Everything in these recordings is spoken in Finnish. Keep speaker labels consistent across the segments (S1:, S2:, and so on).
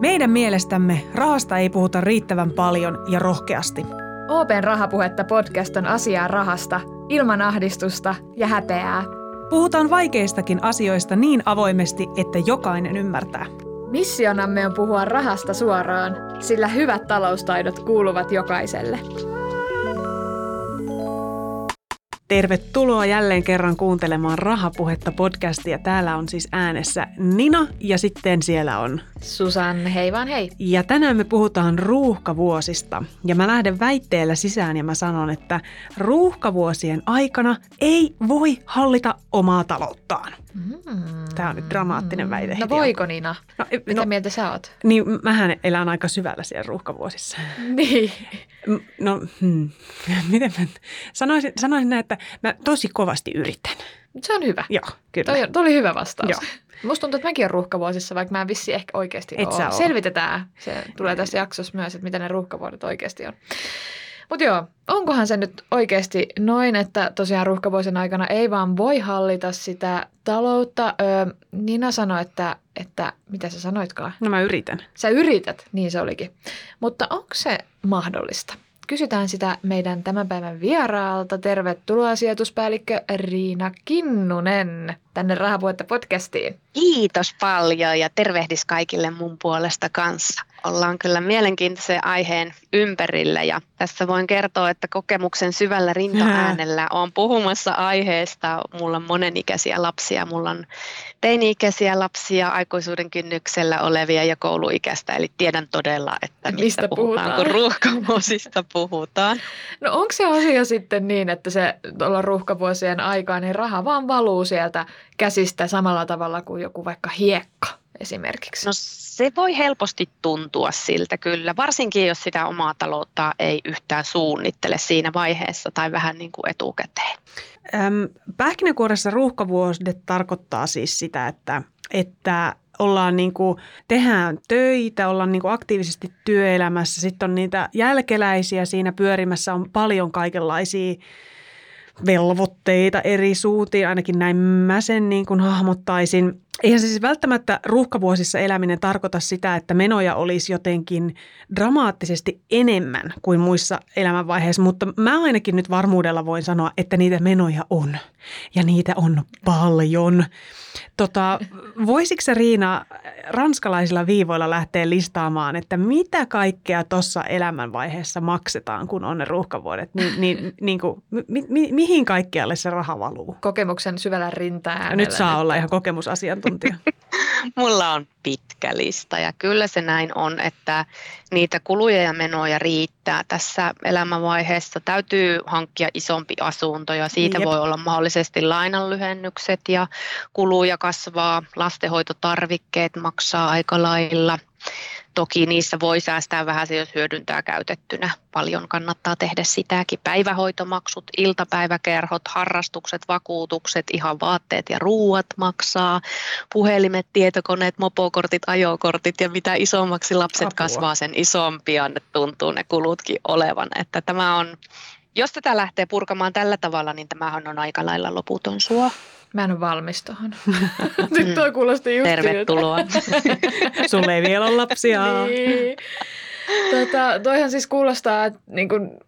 S1: Meidän mielestämme rahasta ei puhuta riittävän paljon ja rohkeasti.
S2: Open Rahapuhetta podcast on asiaa rahasta, ilman ahdistusta ja häpeää.
S1: Puhutaan vaikeistakin asioista niin avoimesti, että jokainen ymmärtää.
S2: Missionamme on puhua rahasta suoraan, sillä hyvät taloustaidot kuuluvat jokaiselle.
S1: Tervetuloa jälleen kerran kuuntelemaan Rahapuhetta podcastia. Täällä on siis äänessä Nina ja sitten siellä on
S2: Susan, hei vaan hei.
S1: Ja tänään me puhutaan ruuhkavuosista. Ja mä lähden väitteellä sisään ja mä sanon, että ruuhkavuosien aikana ei voi hallita omaa talouttaan. Mm. Tämä on nyt dramaattinen väite.
S2: No voiko Nina? No, Mitä no, mieltä sä oot?
S1: Niin, mähän elän aika syvällä siellä ruuhkavuosissa.
S2: Niin.
S1: No, hmm. miten mä sanoisin, sanoisin näin, että mä tosi kovasti yritän.
S2: Se on hyvä.
S1: Joo, kyllä.
S2: Toi, toi oli hyvä vastaus. Joo. Musta tuntuu, että mäkin olen ruuhkavuosissa, vaikka mä en vissi ehkä oikeasti
S1: Et ole.
S2: Selvitetään. Se tulee tässä jaksossa myös, että mitä ne ruuhkavuodet oikeasti on. Mutta joo, onkohan se nyt oikeasti noin, että tosiaan ruuhkavuosien aikana ei vaan voi hallita sitä taloutta? Öö, Nina sanoi, että, että mitä sä sanoitkaan?
S1: No mä yritän.
S2: Sä yrität, niin se olikin. Mutta onko se mahdollista? Kysytään sitä meidän tämän päivän vieraalta. Tervetuloa sijoituspäällikkö Riina Kinnunen tänne Rahapuhetta podcastiin.
S3: Kiitos paljon ja tervehdis kaikille mun puolesta kanssa. Ollaan kyllä mielenkiintoisen aiheen ympärillä ja tässä voin kertoa, että kokemuksen syvällä rintaäänellä on puhumassa aiheesta. Mulla on monenikäisiä lapsia, mulla on teini-ikäisiä lapsia, aikuisuuden kynnyksellä olevia ja kouluikäistä, eli tiedän todella, että mistä, mistä puhutaan, puhutaan, kun ruuhkavuosista puhutaan.
S2: No onko se asia sitten niin, että se tuolla ruuhkavuosien aikaan niin raha vaan valuu sieltä käsistä samalla tavalla kuin joku vaikka hiekka esimerkiksi?
S3: No se voi helposti tuntua siltä kyllä, varsinkin jos sitä omaa taloutta ei yhtään suunnittele siinä vaiheessa tai vähän niin kuin etukäteen.
S1: Öm, pähkinänkuoressa ruuhkavuodet tarkoittaa siis sitä, että, että ollaan niin kuin, tehdään töitä, ollaan niin kuin aktiivisesti työelämässä, sitten on niitä jälkeläisiä siinä pyörimässä, on paljon kaikenlaisia velvoitteita eri suuntiin, ainakin näin mä sen niin kuin hahmottaisin. Eihän se siis välttämättä ruuhkavuosissa eläminen tarkoita sitä, että menoja olisi jotenkin dramaattisesti enemmän kuin muissa elämänvaiheissa, mutta mä ainakin nyt varmuudella voin sanoa, että niitä menoja on ja niitä on paljon. Tota, voisitko sä Riina ranskalaisilla viivoilla lähteä listaamaan, että mitä kaikkea tuossa elämänvaiheessa maksetaan, kun on ne ruuhkavuodet? Ni, niin, niin kuin, mi, mi, mihin kaikkialle se raha valuu?
S2: Kokemuksen syvällä rintaa.
S1: Nyt saa olla ihan kokemusasiantuntija.
S3: Mulla on pitkä lista ja kyllä se näin on, että niitä kuluja ja menoja riittää tässä elämänvaiheessa. Täytyy hankkia isompi asunto ja siitä Jep. voi olla mahdollisesti lainanlyhennykset ja kuluja kasvaa, lastenhoitotarvikkeet maksaa aika lailla. Toki niissä voi säästää vähän, jos hyödyntää käytettynä. Paljon kannattaa tehdä sitäkin. Päivähoitomaksut, iltapäiväkerhot, harrastukset, vakuutukset, ihan vaatteet ja ruuat maksaa. Puhelimet, tietokoneet, mopokortit, ajokortit ja mitä isommaksi lapset Apua. kasvaa, sen isompia ne tuntuu ne kulutkin olevan. Että tämä on, jos tätä lähtee purkamaan tällä tavalla, niin tämähän on aika lailla loputon suo.
S2: Mä en ole valmis tuohon. Nyt toi kuulosti just
S3: Tervetuloa.
S1: Sulle ei vielä ole lapsia.
S2: niin. Tota, toihan siis kuulostaa, että niin kun,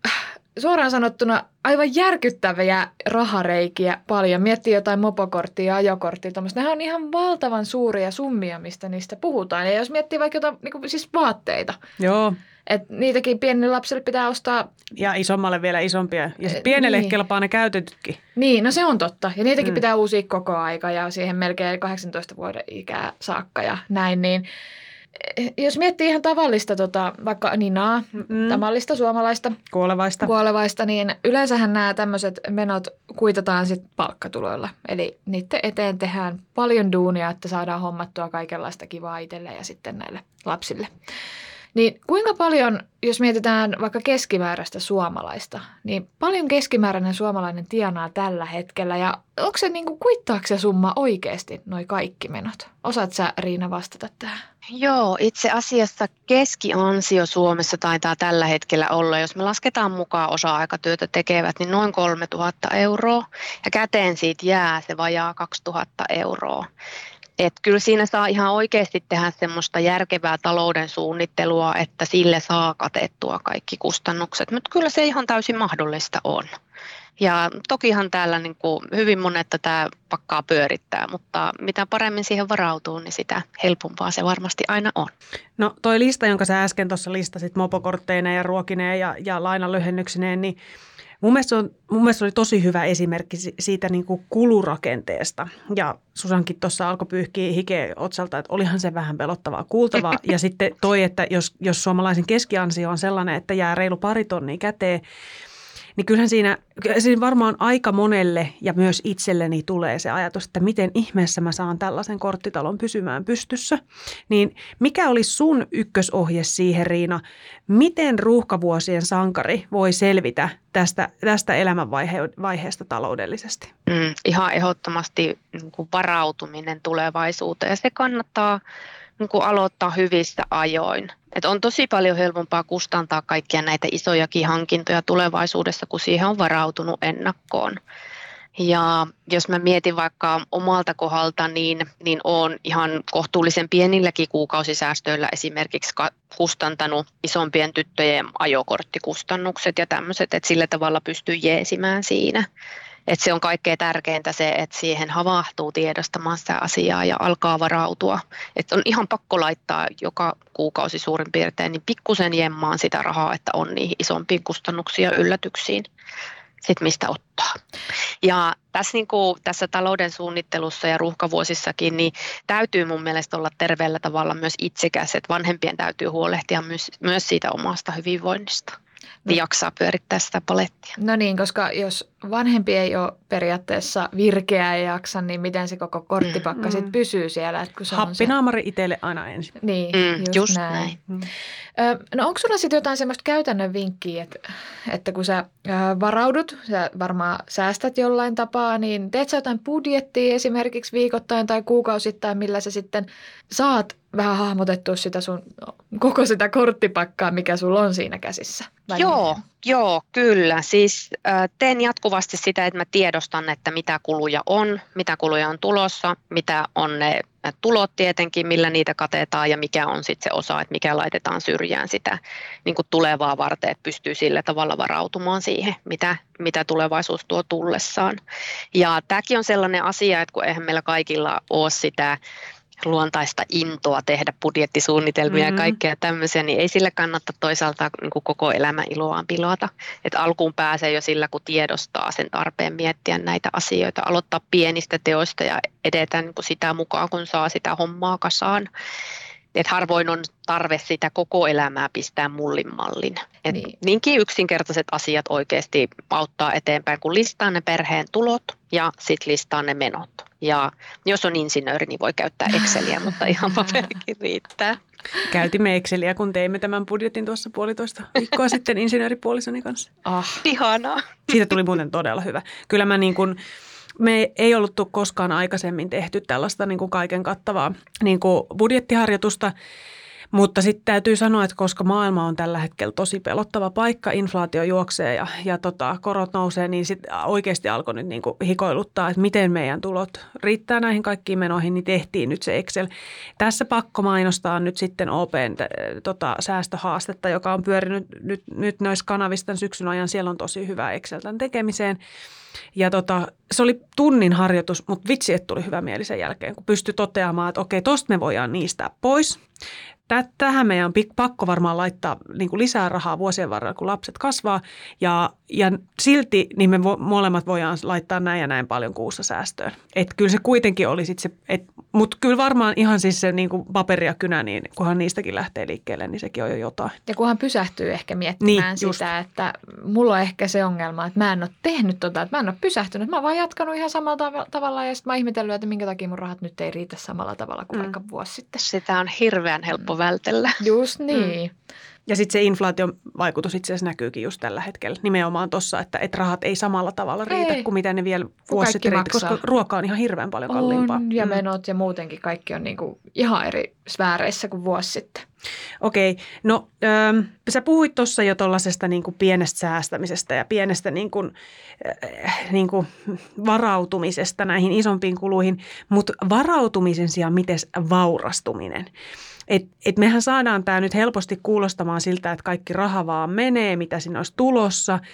S2: suoraan sanottuna aivan järkyttäviä rahareikiä paljon. Miettii jotain mopokorttia ja ajokorttia, nehän on ihan valtavan suuria summia, mistä niistä puhutaan. Ja jos miettii vaikka jotain niin kuin, siis vaatteita.
S1: Joo.
S2: Et niitäkin pienille lapsille pitää ostaa.
S1: Ja isommalle vielä isompia. Ja sit pienelle niin. kelpaa ne käytetytkin.
S2: Niin, no se on totta. Ja niitäkin mm. pitää uusia koko aika ja siihen melkein 18 vuoden ikää saakka ja näin. Niin jos miettii ihan tavallista, tota, vaikka Ninaa, mm. tavallista suomalaista.
S1: Kuolevaista.
S2: Kuolevaista, niin yleensähän nämä tämmöiset menot kuitataan sitten palkkatuloilla. Eli niiden eteen tehdään paljon duunia, että saadaan hommattua kaikenlaista kivaa itselle ja sitten näille lapsille. Niin kuinka paljon, jos mietitään vaikka keskimääräistä suomalaista, niin paljon keskimääräinen suomalainen tienaa tällä hetkellä ja onko se niin kuin kuittaako se summa oikeasti noi kaikki menot? Osaat sä Riina vastata tähän?
S3: Joo, itse asiassa keskiansio Suomessa taitaa tällä hetkellä olla, jos me lasketaan mukaan osa-aikatyötä tekevät, niin noin 3000 euroa ja käteen siitä jää se vajaa 2000 euroa että kyllä siinä saa ihan oikeasti tehdä semmoista järkevää talouden suunnittelua, että sille saa katettua kaikki kustannukset, mutta kyllä se ihan täysin mahdollista on. Ja tokihan täällä niin kuin hyvin monet tätä pakkaa pyörittää, mutta mitä paremmin siihen varautuu, niin sitä helpompaa se varmasti aina on.
S1: No toi lista, jonka sä äsken tuossa listasit mopokortteineen ja ruokineen ja, ja lainalyhennyksineen, niin Mun mielestä, on, mun mielestä oli tosi hyvä esimerkki siitä niin kuin kulurakenteesta. Ja Susankin tuossa alkoi pyyhkiä hikeä otsalta, että olihan se vähän pelottavaa kuultavaa. Ja sitten toi, että jos, jos suomalaisen keskiansio on sellainen, että jää reilu pari tonnia käteen, niin kyllähän siinä, siinä varmaan aika monelle ja myös itselleni tulee se ajatus, että miten ihmeessä mä saan tällaisen korttitalon pysymään pystyssä. Niin mikä olisi sun ykkösohje siihen Riina, miten ruuhkavuosien sankari voi selvitä tästä, tästä elämänvaiheesta taloudellisesti?
S3: Mm, ihan ehdottomasti niin varautuminen tulevaisuuteen se kannattaa niin kuin aloittaa hyvistä ajoin. Et on tosi paljon helpompaa kustantaa kaikkia näitä isojakin hankintoja tulevaisuudessa, kun siihen on varautunut ennakkoon. Ja jos mä mietin vaikka omalta kohdalta, niin, niin olen ihan kohtuullisen pienilläkin kuukausisäästöillä esimerkiksi kustantanut isompien tyttöjen ajokorttikustannukset ja tämmöiset, että sillä tavalla pystyy jeesimään siinä. Et se on kaikkein tärkeintä se, että siihen havahtuu tiedostamaan sitä asiaa ja alkaa varautua. Et on ihan pakko laittaa joka kuukausi suurin piirtein niin pikkusen jemmaan sitä rahaa, että on niihin isompiin kustannuksiin ja yllätyksiin sit mistä ottaa. Ja tässä, niin kuin, tässä talouden suunnittelussa ja ruuhkavuosissakin, niin täytyy mun mielestä olla terveellä tavalla myös itsekäs, että vanhempien täytyy huolehtia myös, myös siitä omasta hyvinvoinnista jaksaa pyörittää sitä palettia.
S2: No niin, koska jos vanhempi ei ole periaatteessa virkeä ja jaksa, niin miten se koko korttipakka mm. sitten pysyy siellä? Että
S1: kun se Happinaamari se... itselle aina ensin.
S2: Niin, mm, just, just näin. näin. Mm. No onko sulla sitten jotain semmoista käytännön vinkkiä, että, että kun sä varaudut, sä varmaan säästät jollain tapaa, niin teet sä jotain budjettia esimerkiksi viikoittain tai kuukausittain, millä sä sitten saat vähän hahmotettua sitä sun, koko sitä korttipakkaa, mikä sulla on siinä käsissä?
S3: Joo, joo, kyllä. Siis äh, teen jatkuvasti sitä, että mä tiedostan, että mitä kuluja on, mitä kuluja on tulossa, mitä on ne tulot tietenkin, millä niitä katetaan ja mikä on sitten se osa, että mikä laitetaan syrjään sitä niin kuin tulevaa varten, että pystyy sillä tavalla varautumaan siihen, mitä, mitä tulevaisuus tuo tullessaan. Ja tämäkin on sellainen asia, että kun eihän meillä kaikilla ole sitä luontaista intoa tehdä budjettisuunnitelmia mm-hmm. ja kaikkea tämmöisiä, niin ei sillä kannata toisaalta niin kuin koko elämän iloaan pilata. Et alkuun pääsee jo sillä, kun tiedostaa sen tarpeen miettiä näitä asioita, aloittaa pienistä teoista ja edetä niin kuin sitä mukaan, kun saa sitä hommaa kasaan. Et harvoin on tarve sitä koko elämää pistää mullin mallin. Et niin. Niinkin yksinkertaiset asiat oikeasti auttaa eteenpäin, kun listaa ne perheen tulot ja sitten listaa ne menot. Ja jos on insinööri, niin voi käyttää Exceliä, mutta ihan paperikin riittää.
S1: Käytimme Exceliä, kun teimme tämän budjetin tuossa puolitoista viikkoa sitten insinööripuolisoni kanssa.
S3: Ah. Ihanaa.
S1: Siitä tuli muuten todella hyvä. Kyllä mä niin kuin, me ei ollut koskaan aikaisemmin tehty tällaista niin kuin kaiken kattavaa niin kuin budjettiharjoitusta. Mutta sitten täytyy sanoa, että koska maailma on tällä hetkellä tosi pelottava paikka, inflaatio juoksee ja, ja tota, korot nousee, niin sitten oikeasti alkoi nyt niinku hikoiluttaa, että miten meidän tulot riittää näihin kaikkiin menoihin, niin tehtiin nyt se Excel. Tässä pakko mainostaa nyt sitten OPn tota, säästöhaastetta, joka on pyörinyt nyt, nyt noissa kanavista syksyn ajan. Siellä on tosi hyvä Excel tämän tekemiseen. Ja tota, se oli tunnin harjoitus, mutta vitsi, että tuli hyvä mieli sen jälkeen, kun pystyi toteamaan, että okei, tosta me voidaan niistä pois tähän meidän on pakko varmaan laittaa niin kuin lisää rahaa vuosien varrella, kun lapset kasvaa. Ja, ja silti niin me molemmat voidaan laittaa näin ja näin paljon kuussa säästöön. Et kyllä se kuitenkin oli sitten se, mutta kyllä varmaan ihan siis se niin kuin paperi ja kynä, niin kunhan niistäkin lähtee liikkeelle, niin sekin on jo jotain.
S2: Ja kunhan pysähtyy ehkä miettimään niin, sitä, että mulla on ehkä se ongelma, että mä en ole tehnyt tota, että mä en ole pysähtynyt. Mä oon vaan jatkanut ihan samalla tavalla ja sitten mä oon ihmetellyt, että minkä takia mun rahat nyt ei riitä samalla tavalla kuin mm. vaikka vuosi sitten.
S3: Sitä on hirveän helppo helppo vältellä.
S2: Just niin. Mm.
S1: Ja sitten se inflaation vaikutus itse asiassa näkyykin just tällä hetkellä. Nimenomaan tuossa, että, että rahat ei samalla tavalla riitä ei. kuin mitä ne vielä vuosi sitten riitä, koska ruoka on ihan hirveän paljon kalliimpaa.
S2: On, ja mm. menot ja muutenkin kaikki on niinku ihan eri sfääreissä kuin vuosi sitten.
S1: Okei, okay. no ähm, sä puhuit tuossa jo tuollaisesta niin pienestä säästämisestä ja pienestä niin kuin, äh, niin kuin varautumisesta näihin isompiin kuluihin, mutta varautumisen sijaan miten vaurastuminen? Et, et mehän saadaan tämä nyt helposti kuulostamaan siltä, että kaikki raha vaan menee, mitä siinä olisi tulossa –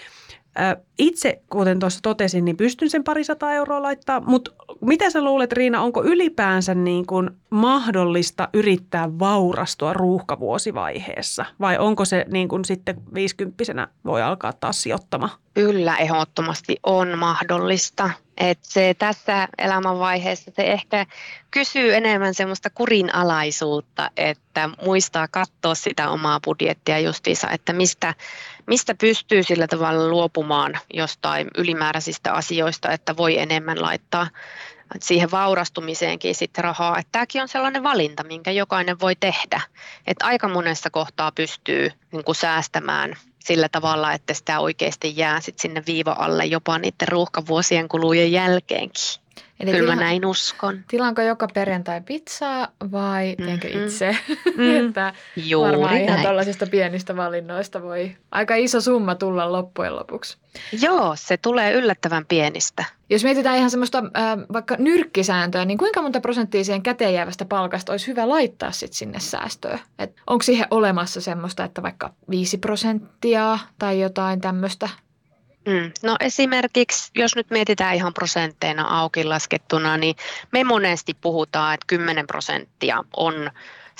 S1: itse, kuten tuossa totesin, niin pystyn sen parisataa euroa laittaa, mutta mitä sä luulet Riina, onko ylipäänsä niin kuin mahdollista yrittää vaurastua ruuhkavuosivaiheessa vai onko se niin kuin sitten viisikymppisenä voi alkaa taas sijoittamaan?
S3: Kyllä, ehdottomasti on mahdollista. Et se tässä elämänvaiheessa se ehkä kysyy enemmän semmoista kurinalaisuutta, että muistaa katsoa sitä omaa budjettia justiinsa, että mistä, mistä pystyy sillä tavalla luopumaan jostain ylimääräisistä asioista, että voi enemmän laittaa siihen vaurastumiseenkin sitten rahaa. Että tämäkin on sellainen valinta, minkä jokainen voi tehdä. Että aika monessa kohtaa pystyy niin kuin säästämään sillä tavalla, että sitä oikeasti jää sit sinne viiva alle jopa niiden ruuhkavuosien kulujen jälkeenkin. Eli Kyllä tila- näin uskon.
S2: Tilanko joka perjantai pizzaa vai teenkö mm-hmm. itse?
S3: Mm. että Juuri
S2: varmaan
S3: näin.
S2: ihan tällaisista pienistä valinnoista voi aika iso summa tulla loppujen lopuksi.
S3: Joo, se tulee yllättävän pienistä.
S2: Jos mietitään ihan semmoista äh, vaikka nyrkkisääntöä, niin kuinka monta prosenttia siihen käteen jäävästä palkasta olisi hyvä laittaa sit sinne säästöön? Et onko siihen olemassa semmoista, että vaikka 5 prosenttia tai jotain tämmöistä?
S3: Mm. No esimerkiksi, jos nyt mietitään ihan prosentteina auki laskettuna, niin me monesti puhutaan, että 10 prosenttia on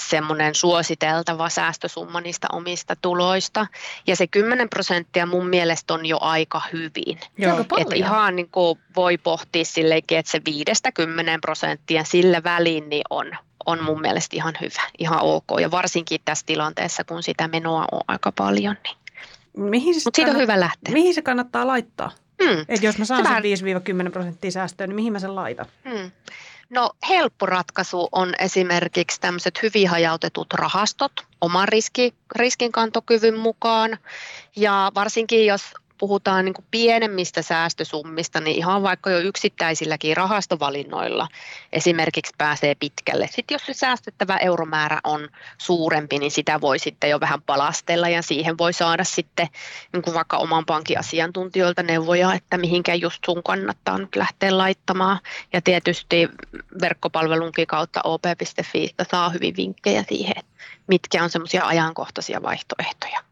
S3: semmoinen suositeltava säästösumma niistä omista tuloista. Ja se 10 prosenttia mun mielestä on jo aika hyvin.
S2: Joo,
S3: että ihan niin kuin voi pohtia silleenkin, että se 5-10 prosenttia sillä välin niin on, on mun mielestä ihan hyvä, ihan ok. Ja varsinkin tässä tilanteessa, kun sitä menoa on aika paljon. Niin.
S1: Mihin
S3: Mutta siitä on hyvä lähteä.
S1: Mihin se kannattaa laittaa? Hmm. Et jos mä saan Hyvä. sen 5-10 prosenttia säästöä, niin mihin mä sen laitan? Hmm.
S3: No helppo ratkaisu on esimerkiksi tämmöiset hyvin hajautetut rahastot oman riski, riskinkantokyvyn mukaan. Ja varsinkin jos puhutaan niin kuin pienemmistä säästösummista, niin ihan vaikka jo yksittäisilläkin rahastovalinnoilla esimerkiksi pääsee pitkälle. Sitten jos se säästettävä euromäärä on suurempi, niin sitä voi sitten jo vähän palastella ja siihen voi saada sitten niin kuin vaikka oman pankin asiantuntijoilta neuvoja, että mihinkä just sun kannattaa nyt lähteä laittamaan. Ja tietysti verkkopalvelunkin kautta op.fi saa hyvin vinkkejä siihen, mitkä on semmoisia ajankohtaisia vaihtoehtoja.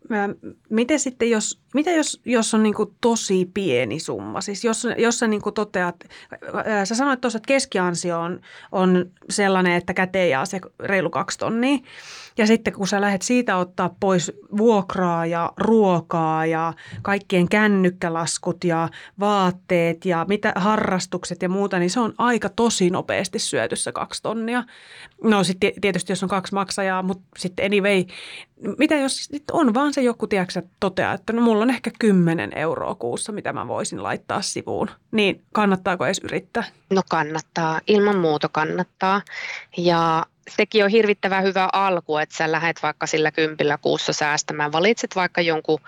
S1: Miten sitten, jos, mitä jos, jos on niin tosi pieni summa? Siis jos, jos sä niin toteat, sä sanoit tuossa, että keskiansio on, on sellainen, että käteen jää se reilu kaksi tonnia. Ja sitten kun sä lähdet siitä ottaa pois vuokraa ja ruokaa ja kaikkien kännykkälaskut ja vaatteet ja mitä harrastukset ja muuta, niin se on aika tosi nopeasti syöty se kaksi tonnia. No sitten tietysti jos on kaksi maksajaa, mutta sitten anyway, mitä jos on vaan se joku, tiedätkö, toteaa, että no mulla on ehkä 10 euroa kuussa, mitä mä voisin laittaa sivuun, niin kannattaako edes yrittää?
S3: No kannattaa, ilman muuta kannattaa. Ja sekin on hirvittävän hyvä alku, että sä lähdet vaikka sillä kympillä kuussa säästämään. Valitset vaikka jonkun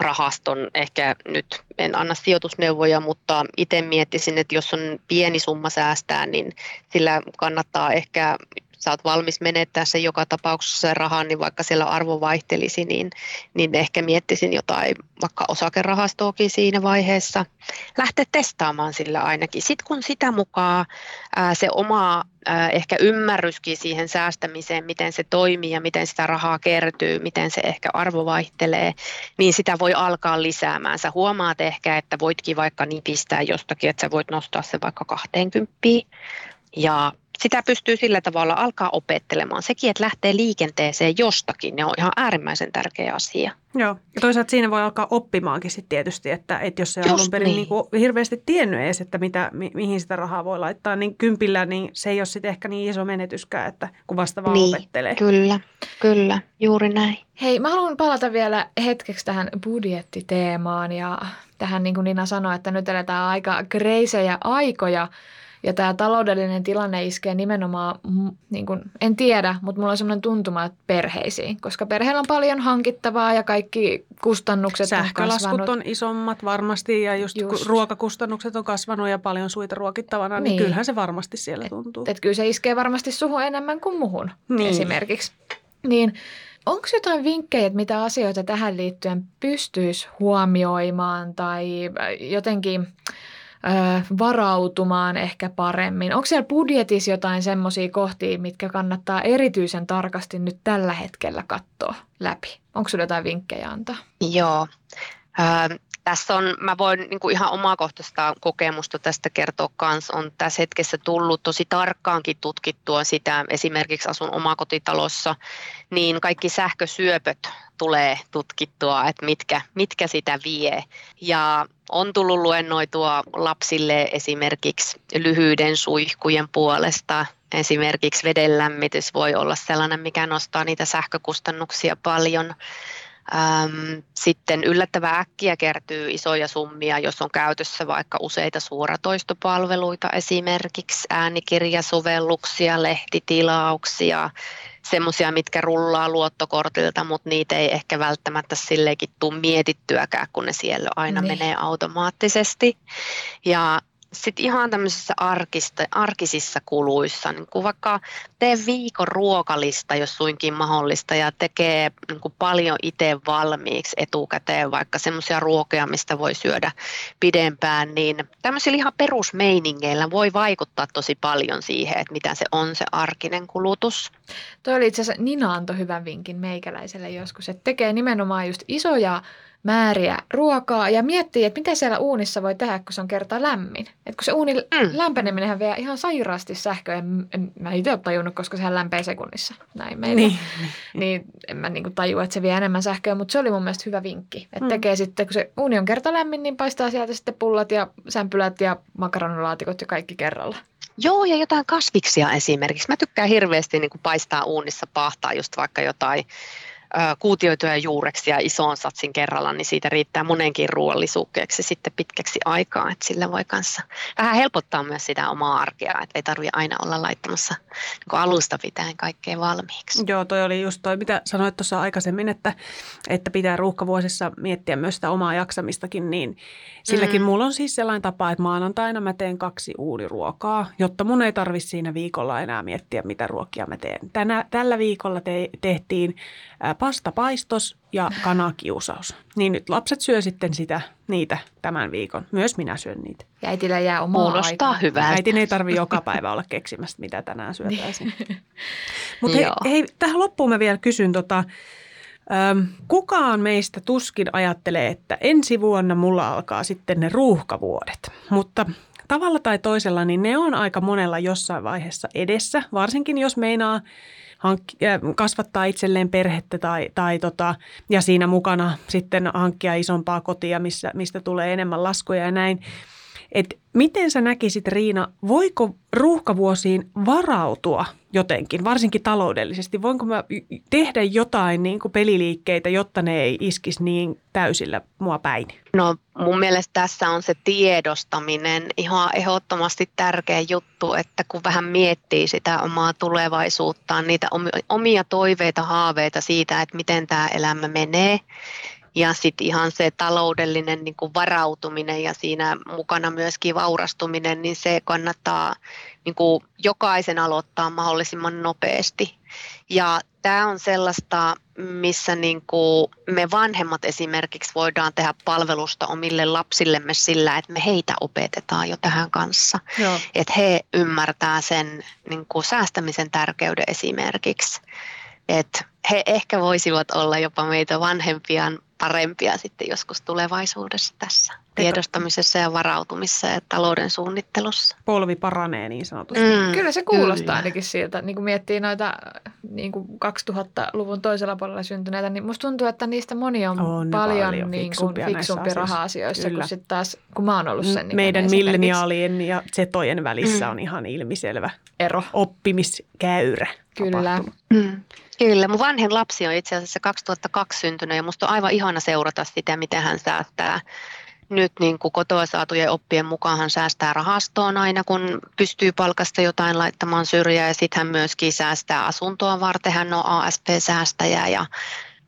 S3: rahaston, ehkä nyt en anna sijoitusneuvoja, mutta itse miettisin, että jos on pieni summa säästää, niin sillä kannattaa ehkä sä oot valmis menettää sen joka tapauksessa rahan, niin vaikka siellä arvo vaihtelisi, niin, niin ehkä miettisin jotain vaikka osakerahastoakin siinä vaiheessa. Lähteä testaamaan sillä ainakin. Sitten kun sitä mukaan ää, se oma ää, ehkä ymmärryskin siihen säästämiseen, miten se toimii ja miten sitä rahaa kertyy, miten se ehkä arvo vaihtelee, niin sitä voi alkaa lisäämään. Sä huomaat ehkä, että voitkin vaikka nipistää jostakin, että sä voit nostaa se vaikka 20 ja sitä pystyy sillä tavalla alkaa opettelemaan. Sekin, että lähtee liikenteeseen jostakin, ne on ihan äärimmäisen tärkeä asia.
S1: Joo, ja toisaalta siinä voi alkaa oppimaankin sitten tietysti, että, että jos se on alun perin niin. Niin kuin hirveästi tiennyt edes, että mitä, mi, mihin sitä rahaa voi laittaa, niin kympillä niin se ei ole sitten ehkä niin iso menetyskään, että kun vasta vaan niin, opettelee.
S3: Kyllä, kyllä, juuri näin.
S2: Hei, mä haluan palata vielä hetkeksi tähän budjettiteemaan ja tähän niin kuin Nina sanoi, että nyt eletään aika kreisejä aikoja – ja tämä taloudellinen tilanne iskee nimenomaan, niin kuin, en tiedä, mutta mulla on sellainen tuntuma, että perheisiin, koska perheellä on paljon hankittavaa ja kaikki kustannukset
S1: Sähkölaskut
S2: on
S1: on isommat varmasti ja just, just. ruokakustannukset on kasvanut ja paljon suita ruokittavana, niin, niin kyllähän se varmasti siellä tuntuu.
S2: Et, et kyllä se iskee varmasti suhun enemmän kuin muhun niin. esimerkiksi. Niin Onko jotain vinkkejä, että mitä asioita tähän liittyen pystyisi huomioimaan tai jotenkin varautumaan ehkä paremmin? Onko siellä budjetissa jotain semmoisia kohtia, mitkä kannattaa erityisen tarkasti nyt tällä hetkellä katsoa läpi? Onko sinulla jotain vinkkejä antaa?
S3: Joo. Tässä on, mä voin niin kuin ihan omakohtaista kokemusta tästä kertoa kanssa, on tässä hetkessä tullut tosi tarkkaankin tutkittua sitä, esimerkiksi asun omakotitalossa, niin kaikki sähkösyöpöt tulee tutkittua, että mitkä, mitkä sitä vie. Ja on tullut luennoitua lapsille esimerkiksi lyhyiden suihkujen puolesta. Esimerkiksi vedenlämmitys voi olla sellainen, mikä nostaa niitä sähkökustannuksia paljon. Sitten yllättävän äkkiä kertyy isoja summia, jos on käytössä vaikka useita suoratoistopalveluita, esimerkiksi äänikirjasovelluksia, lehtitilauksia, semmoisia, mitkä rullaa luottokortilta, mutta niitä ei ehkä välttämättä silleenkin tule mietittyäkään, kun ne siellä aina niin. menee automaattisesti. Ja sitten ihan tämmöisissä arkista, arkisissa kuluissa, niin kuin vaikka tee viikon ruokalista, jos suinkin mahdollista, ja tekee niin kuin paljon itse valmiiksi etukäteen, vaikka semmoisia ruokia, mistä voi syödä pidempään, niin tämmöisillä ihan perusmeiningeillä voi vaikuttaa tosi paljon siihen, että mitä se on se arkinen kulutus.
S2: Toi oli itse asiassa, Nina antoi hyvän vinkin meikäläiselle joskus, että tekee nimenomaan just isoja määriä ruokaa ja miettii, että mitä siellä uunissa voi tehdä, kun se on kerta lämmin. Et kun se uunin mm. lämpeneminen vie ihan sairaasti sähköä, en, en mä itse ole tajunnut, koska sehän lämpee sekunnissa näin meillä. Niin, niin en mä niinku tajua, että se vie enemmän sähköä, mutta se oli mun mielestä hyvä vinkki. Että mm. tekee sitten, kun se uuni on kerta lämmin, niin paistaa sieltä sitten pullat ja sämpylät ja makaronilaatikot ja kaikki kerralla.
S3: Joo, ja jotain kasviksia esimerkiksi. Mä tykkään hirveästi niin kuin paistaa uunissa pahtaa just vaikka jotain kuutioituja juureksia ison satsin kerralla, niin siitä riittää monenkin ruoallisuukkeeksi sitten pitkäksi aikaa, että sillä voi kanssa vähän helpottaa myös sitä omaa arkea, että ei tarvitse aina olla laittamassa niin alusta pitäen kaikkea valmiiksi.
S1: Joo, toi oli just toi, mitä sanoit tuossa aikaisemmin, että, että pitää ruuhkavuosissa miettiä myös sitä omaa jaksamistakin, niin silläkin mm. mulla on siis sellainen tapa, että maanantaina mä teen kaksi uuniruokaa, jotta mun ei tarvitse siinä viikolla enää miettiä, mitä ruokia mä teen. Tänä, tällä viikolla te, tehtiin pastapaistos ja kanakiusaus. Niin nyt lapset syö sitten sitä, niitä tämän viikon. Myös minä syön niitä.
S2: Ja äitillä jää omaa
S3: Kuulostaa aikaa. hyvältä.
S1: Äitin ei tarvi joka päivä olla keksimästä, mitä tänään syötäisiin. Mutta hei, hei, tähän loppuun mä vielä kysyn tota, ähm, kukaan meistä tuskin ajattelee, että ensi vuonna mulla alkaa sitten ne ruuhkavuodet. Mutta tavalla tai toisella, niin ne on aika monella jossain vaiheessa edessä, varsinkin jos meinaa hankki, kasvattaa itselleen perhettä tai, tai tota, ja siinä mukana sitten hankkia isompaa kotia, missä, mistä tulee enemmän laskuja ja näin. Et miten sä näkisit Riina, voiko ruuhkavuosiin varautua jotenkin, varsinkin taloudellisesti? Voinko mä tehdä jotain niin kuin peliliikkeitä, jotta ne ei iskisi niin täysillä mua päin?
S3: No mun mielestä tässä on se tiedostaminen ihan ehdottomasti tärkeä juttu, että kun vähän miettii sitä omaa tulevaisuuttaan, niitä omia toiveita, haaveita siitä, että miten tämä elämä menee, ja sitten ihan se taloudellinen niin kuin varautuminen ja siinä mukana myöskin vaurastuminen, niin se kannattaa niin kuin jokaisen aloittaa mahdollisimman nopeasti. Ja tämä on sellaista, missä niin kuin me vanhemmat esimerkiksi voidaan tehdä palvelusta omille lapsillemme sillä, että me heitä opetetaan jo tähän kanssa. Että he ymmärtää sen niin kuin säästämisen tärkeyden esimerkiksi. Että he ehkä voisivat olla jopa meitä vanhempia parempia sitten joskus tulevaisuudessa tässä tiedostamisessa ja varautumisessa ja talouden suunnittelussa.
S1: Polvi paranee niin sanotusti.
S2: Mm, Kyllä se kuulostaa Kyllä. ainakin siltä. Niin kun miettii noita niin kuin 2000-luvun toisella puolella syntyneitä, niin musta tuntuu, että niistä moni on, on paljon, paljon niin kuin fiksumpi raha-asioissa kuin sitten taas, kun mä oon ollut sen.
S1: Meidän milleniaalien ja zetojen välissä mm. on ihan ilmiselvä ero. oppimiskäyrä.
S2: Kyllä. Mm.
S3: Kyllä, mun vanhin lapsi on itse asiassa 2002 syntynyt ja musta on aivan ihana seurata sitä, miten hän säästää nyt niin kuin kotoa saatujen oppien mukaan säästää rahastoon aina, kun pystyy palkasta jotain laittamaan syrjään ja sitten hän myöskin säästää asuntoa varten. Hän on ASP-säästäjä ja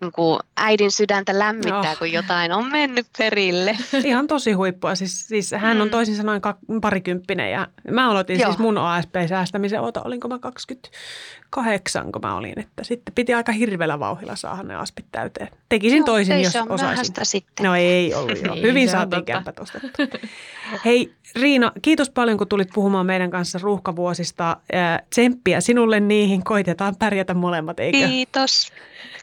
S3: niin kuin äidin sydäntä lämmittää,
S1: Oh.
S3: kun jotain on mennyt perille.
S1: Ihan tosi huippua. Siis, siis hän on
S3: Mm.
S1: toisin sanoen kak- parikymppinen ja mä aloitin
S3: Joo.
S1: siis mun OSP-säästämisen, ota, olinko mä 28, kun mä olin, että sitten piti aika hirveällä vauhilla saada ne aspit täyteen. Tekisin
S3: Joo,
S1: toisin, jos
S3: on
S1: osaisin.
S3: sitten.
S1: No ei ollut.
S2: Ei,
S1: Hyvin saatiin kämpät. Hei Riina, kiitos paljon kun tulit puhumaan meidän kanssa ruuhkavuosista. Ää, Tsemppiä sinulle niihin, koitetaan pärjätä molemmat, eikö?
S3: Kiitos.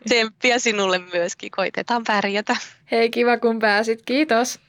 S3: Tsemppiä sinulle myöskin. Koitetaan pärjätä.
S2: Hei, kiva kun pääsit. Kiitos.